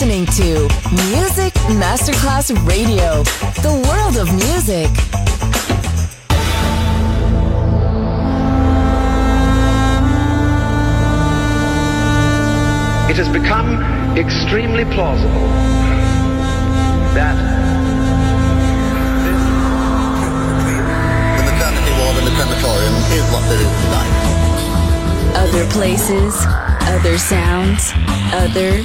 listening to Music Masterclass Radio, the world of music. It has become extremely plausible that the maternity ward the crematorium is what. Other places, other sounds, other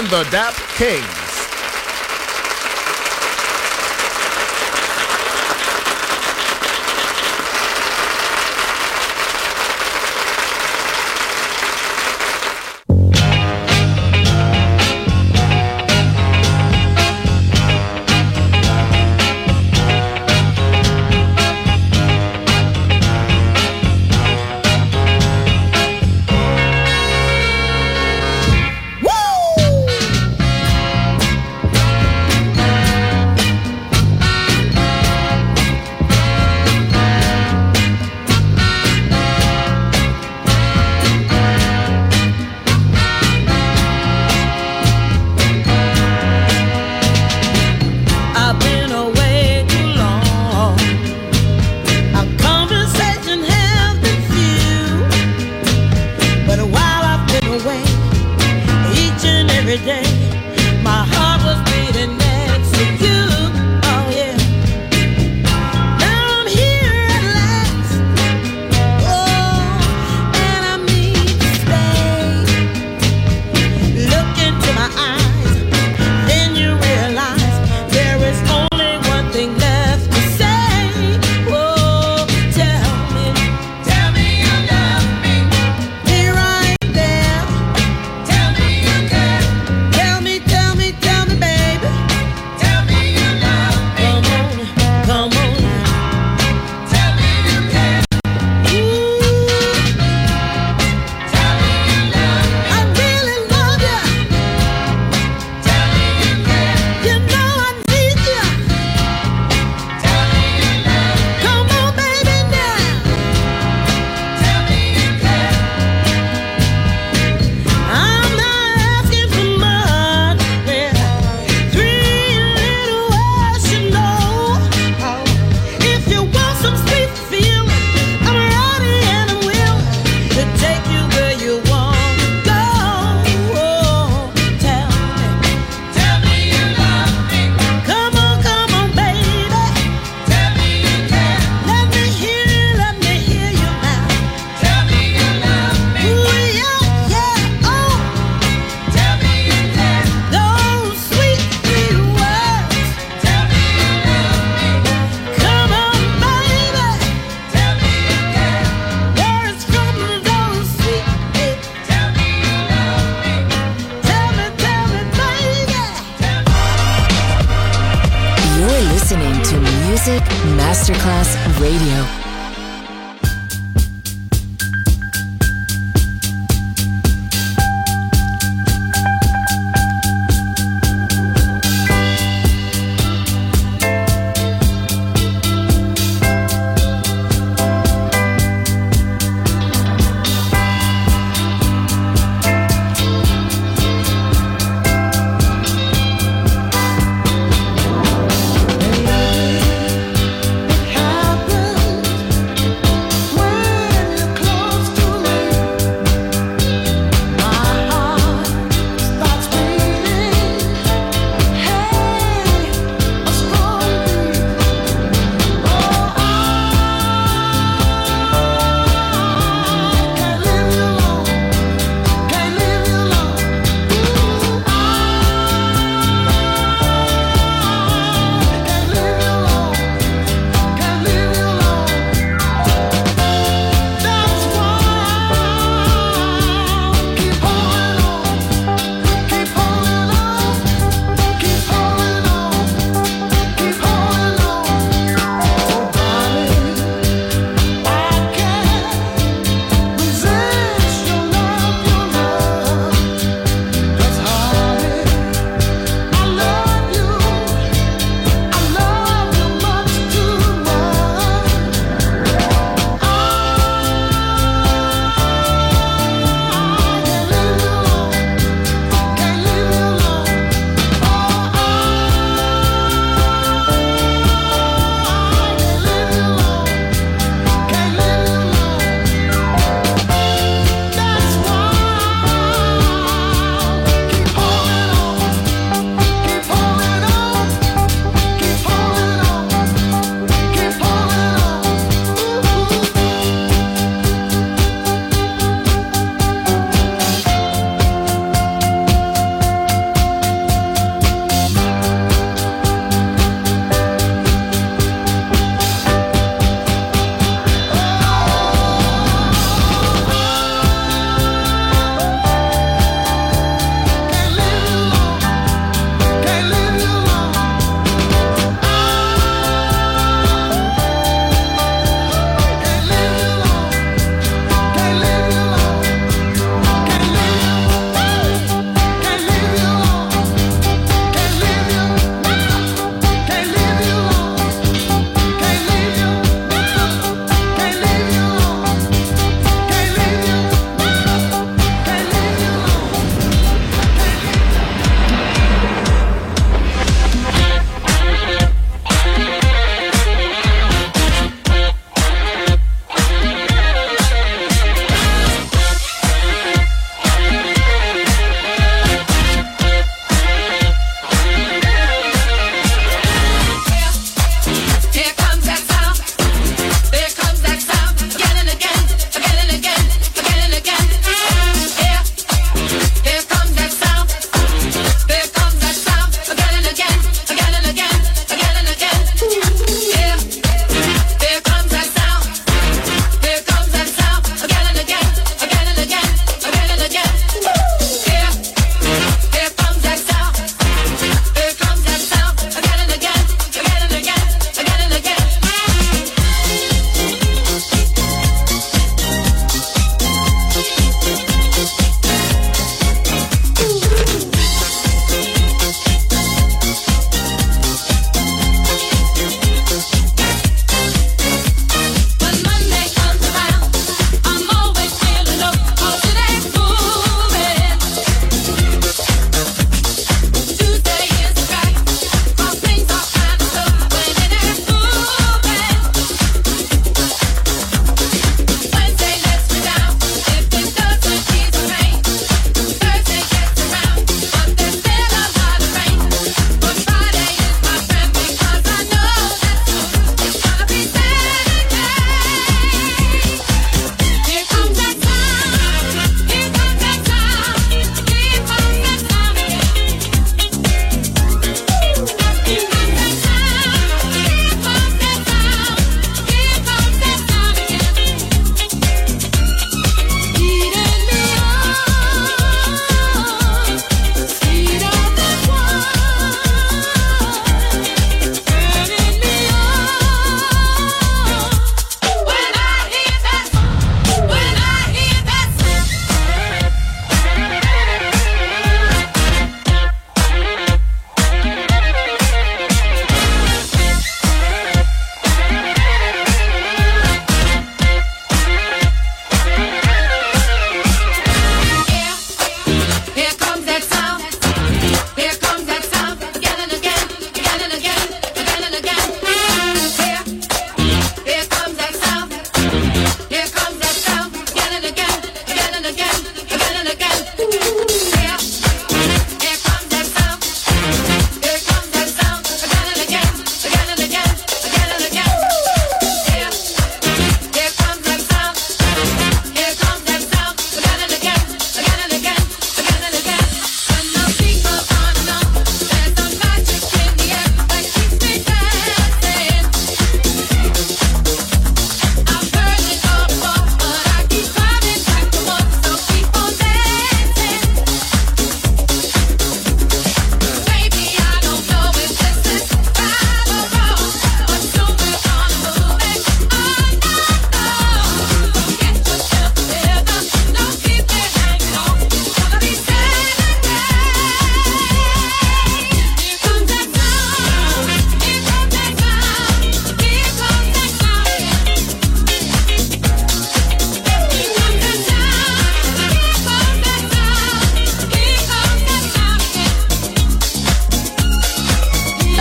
and the Dap King.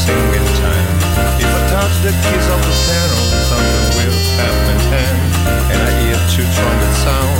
sing in time. If I touch the keys of the piano, something will happen, and I hear two trumpet sound.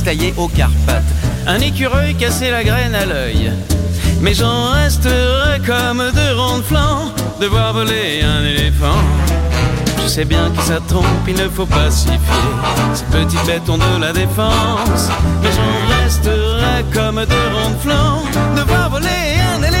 Mille pattes taillé aux un écureuil casser la graine à l'œil. Mais j'en resterai comme de ronds flancs de voir voler un éléphant. Je sais bien que ça trompe, il ne faut pas s'y fier. Ces petites bêtes ont de la défense. Mais j'en resterai comme de ronds flancs de voir voler un éléphant.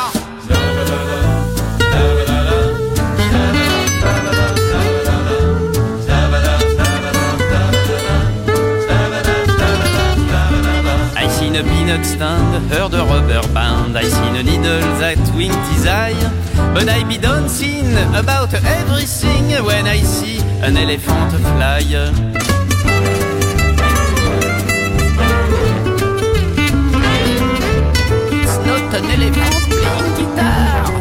a peanut stand, heard a rubber band. I seen a needle that winked his. But I be dancing about everything when I see an elephant fly. An elephant playing guitar.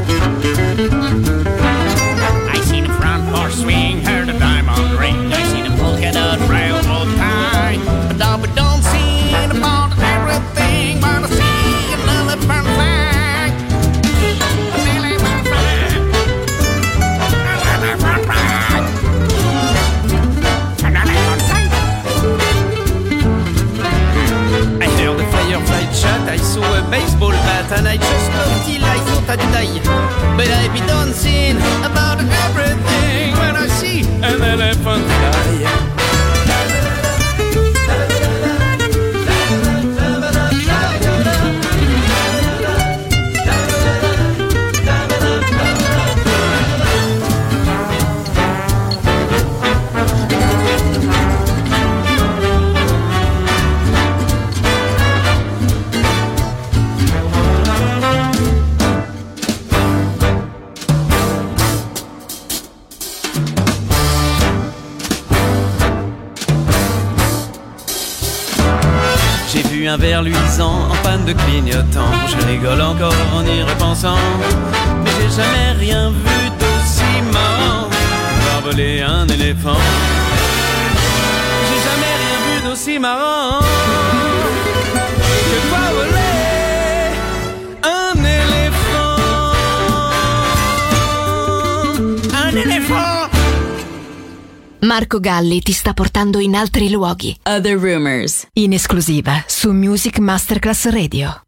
Marco Galli ti sta portando in altri luoghi. Other Rumors. In esclusiva su Music Masterclass Radio.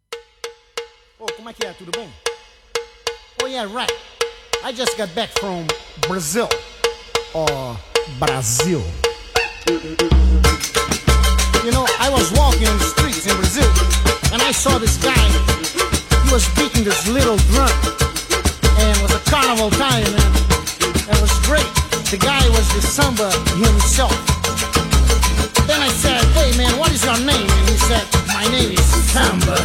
Oh, como é que é? Tudo bem? Oh, yeah, right. I just got back from Brazil. Or Brazil. You know, I was walking on the streets in Brazil and I saw this guy. He was beating this little drum. And it was a carnival time, man. It was great. The guy was the samba himself. Then I said, hey man, what is your name? And he said, my name is Samba.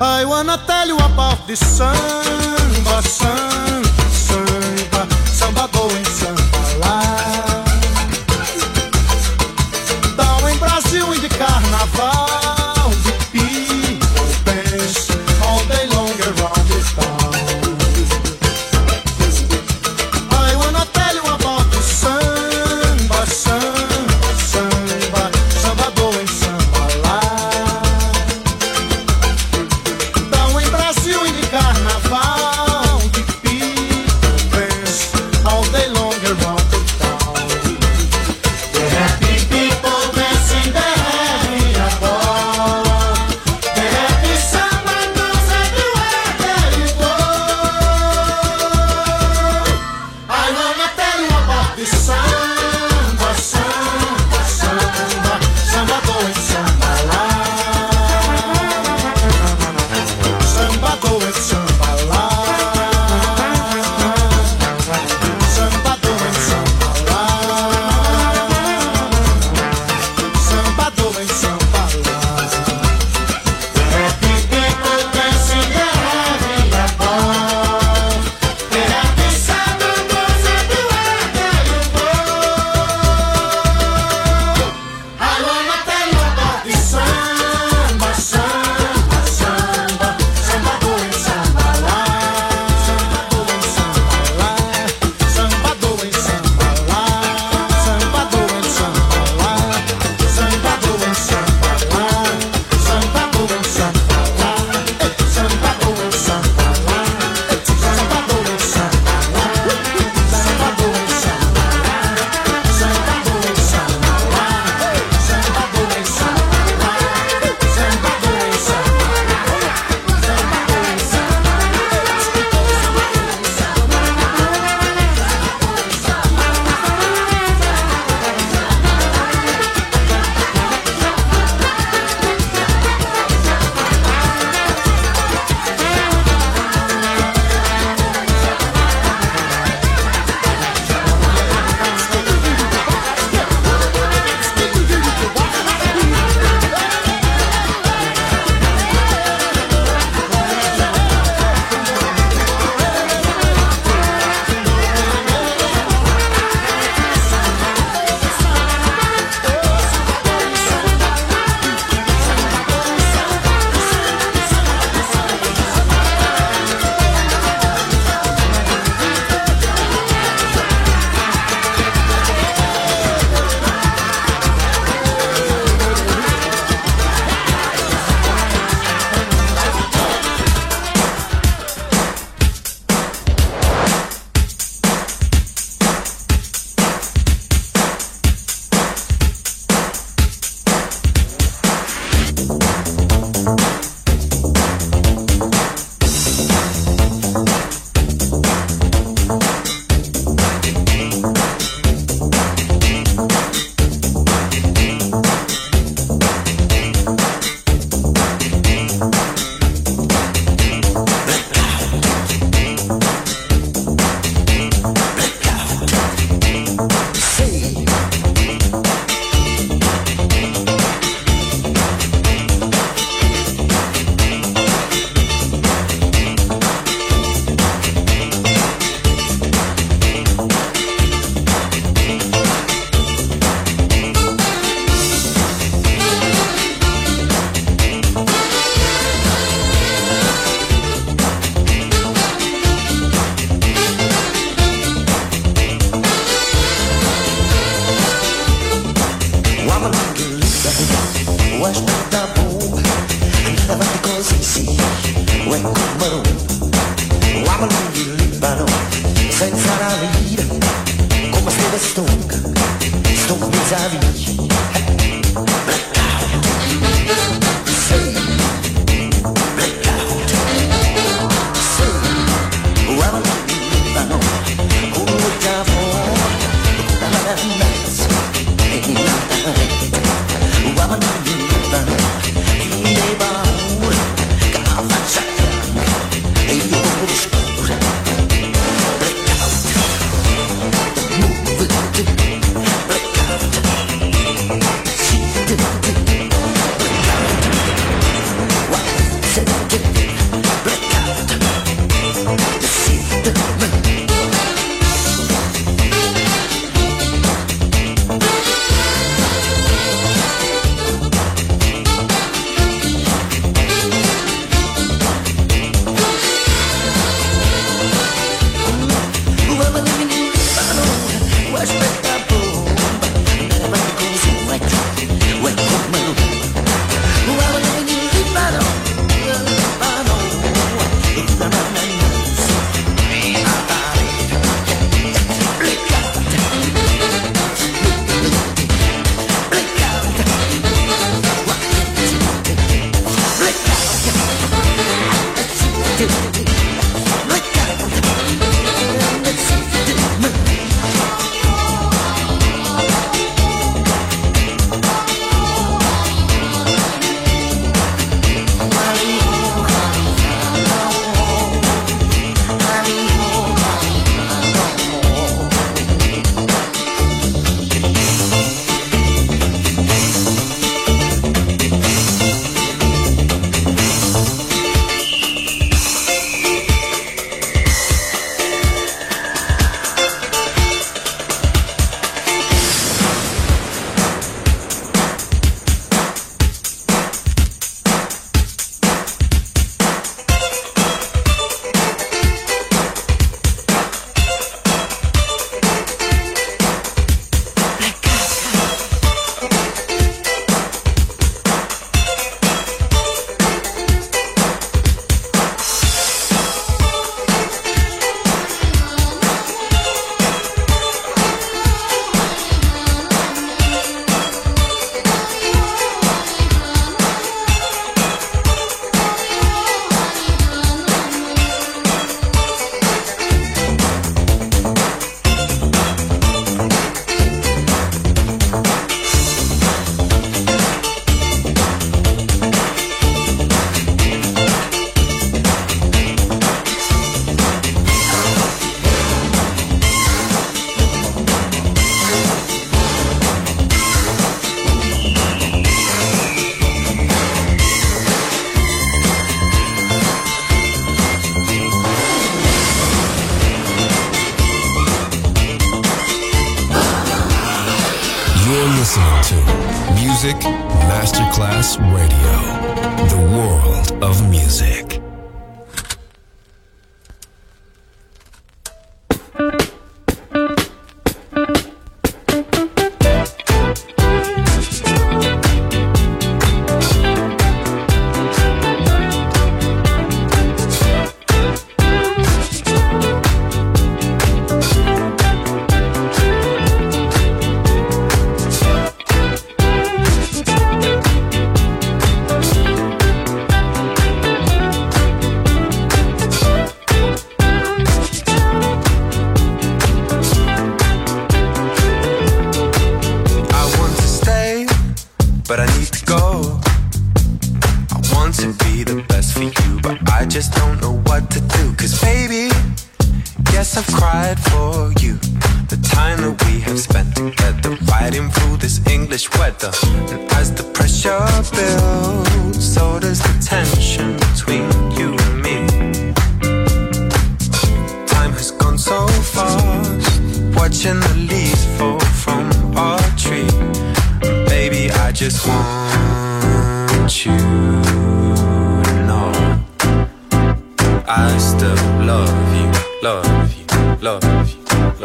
I wanna tell you about samba, samba, samba,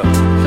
love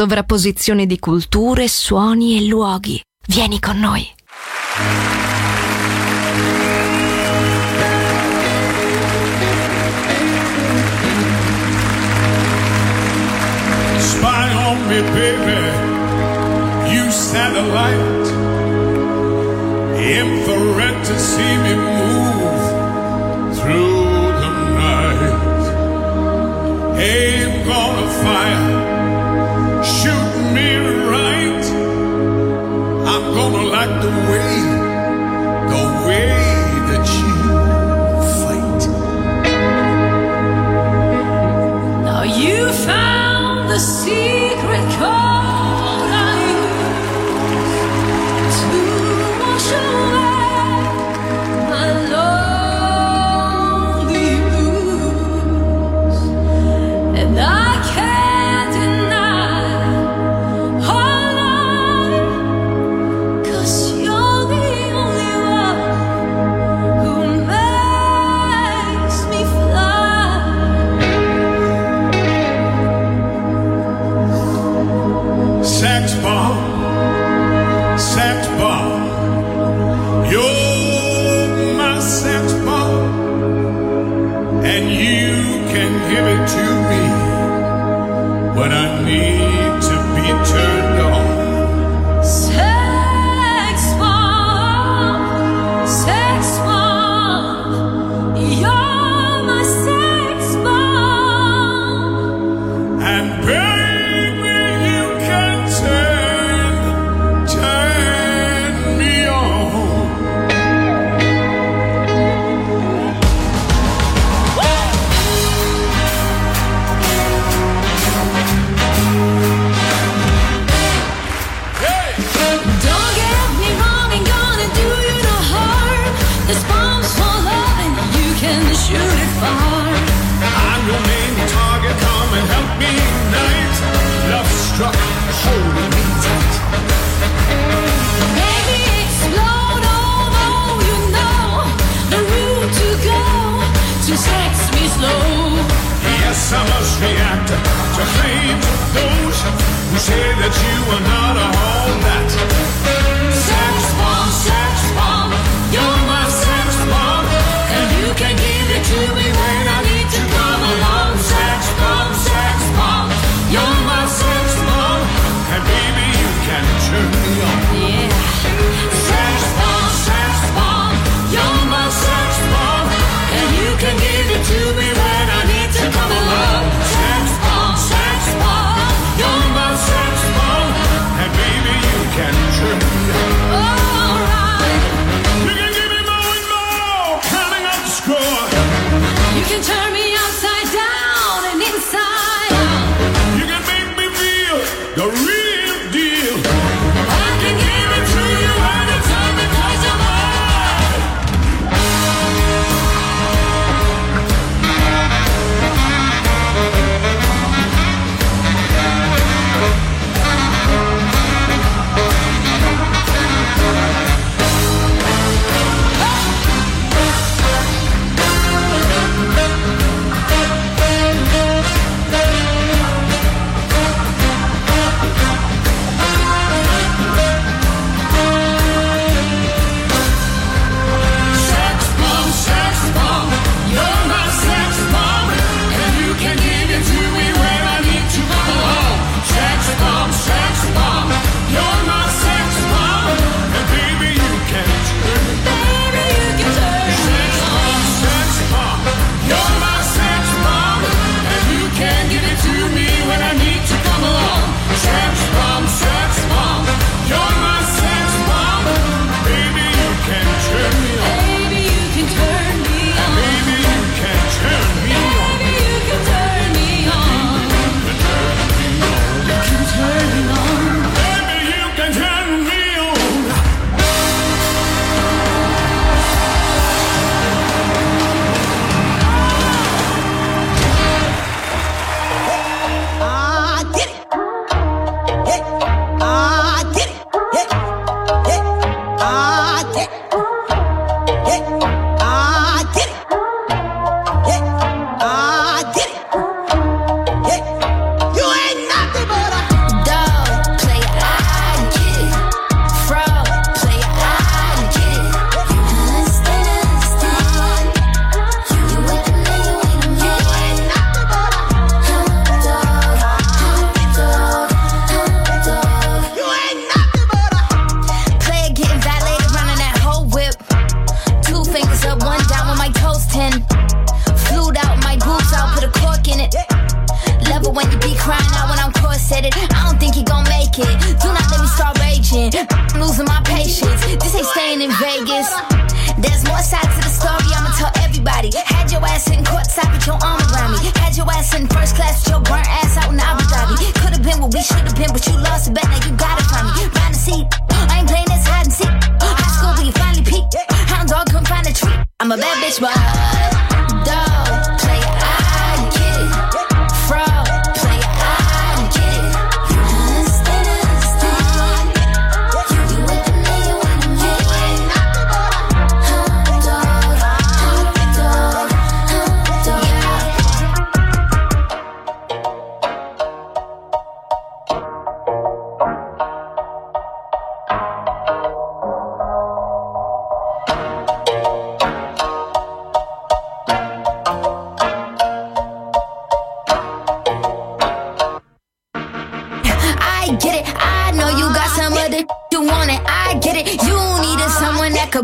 sovrapposizione di culture, suoni e luoghi. Vieni con noi. Spy on me, baby. You satellite. Infrared to see me move through the night. Aim gonna fire. like the way, the way.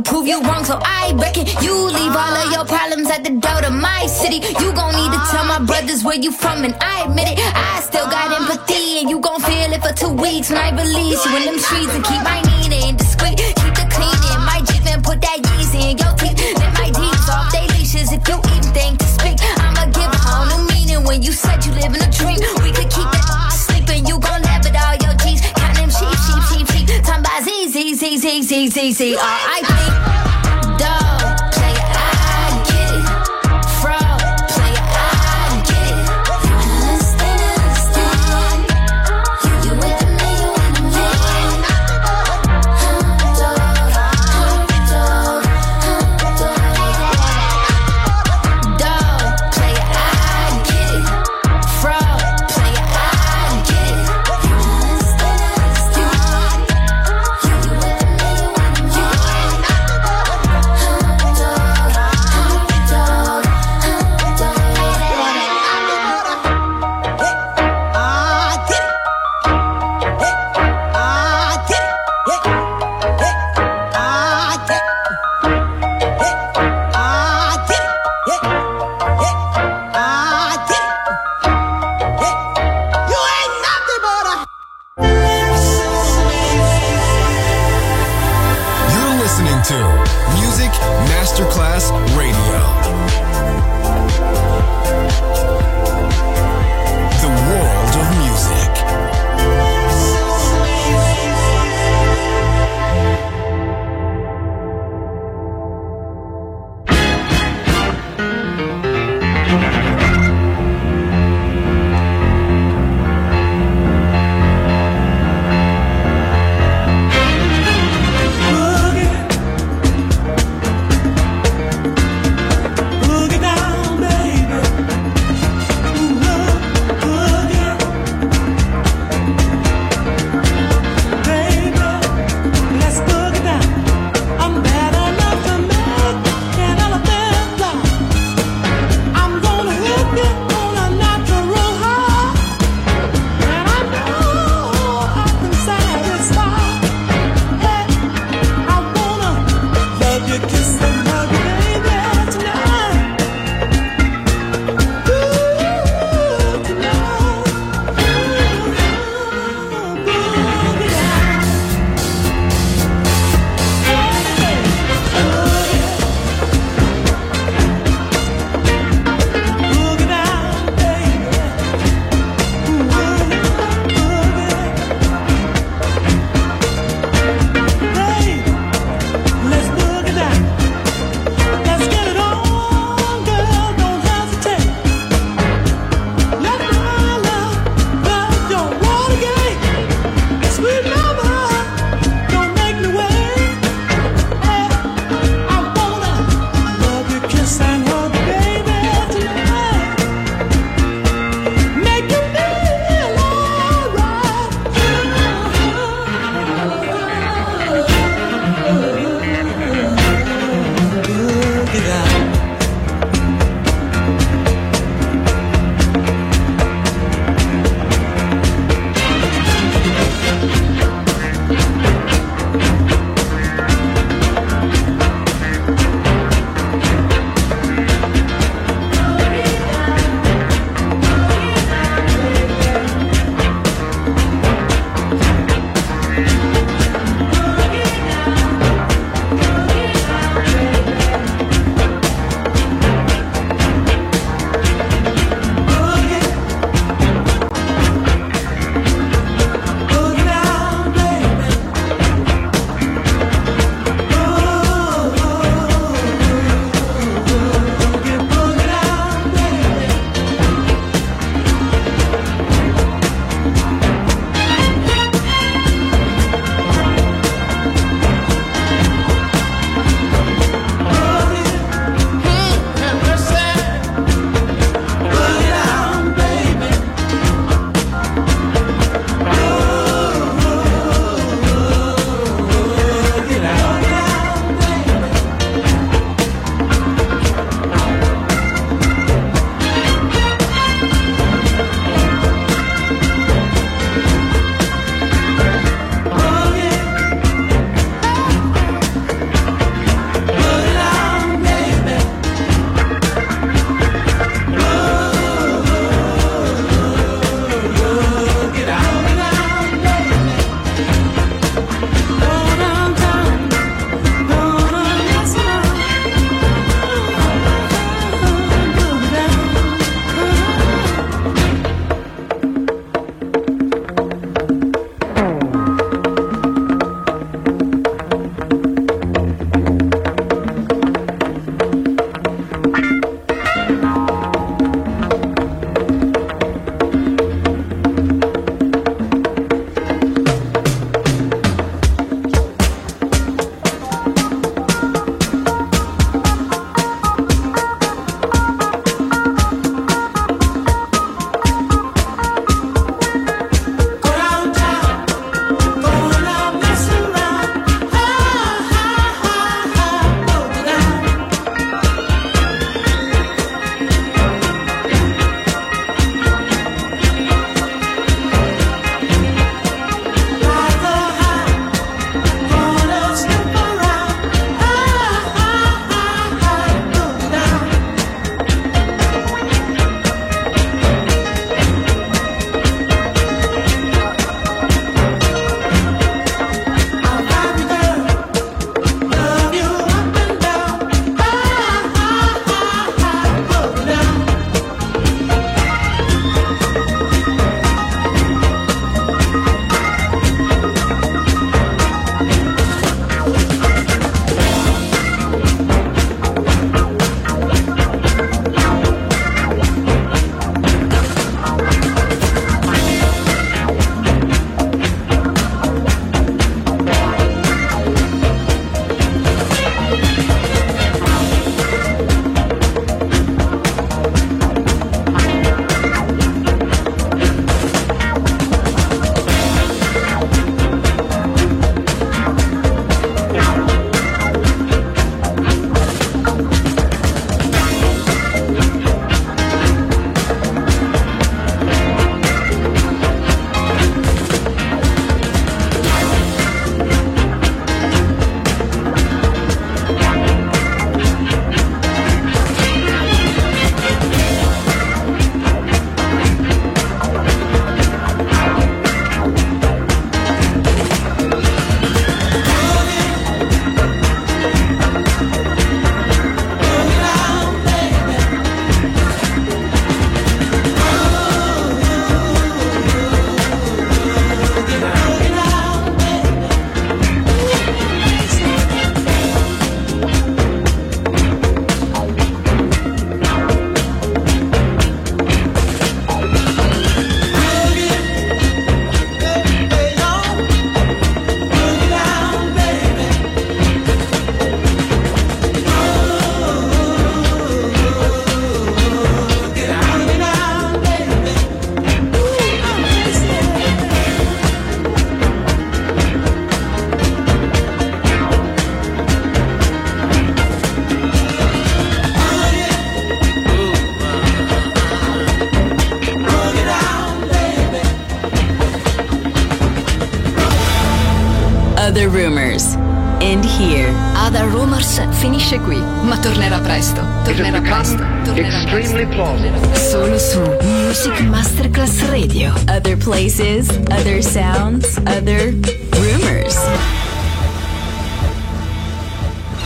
prove you wrong, so I reckon you leave all of your problems at the door to my city. You gon' need to tell my brothers where you from, and I admit it. I still got empathy, and you gon' feel it for two weeks when I release you in them streets and keep my Nina discreet. Keep the clean in my Jeep and put that Yeezy in your teeth. Let my deeps off they leashes if you even think to speak. I'ma give a whole new meaning when you said you live in a dream. Z Z Z Z R I P.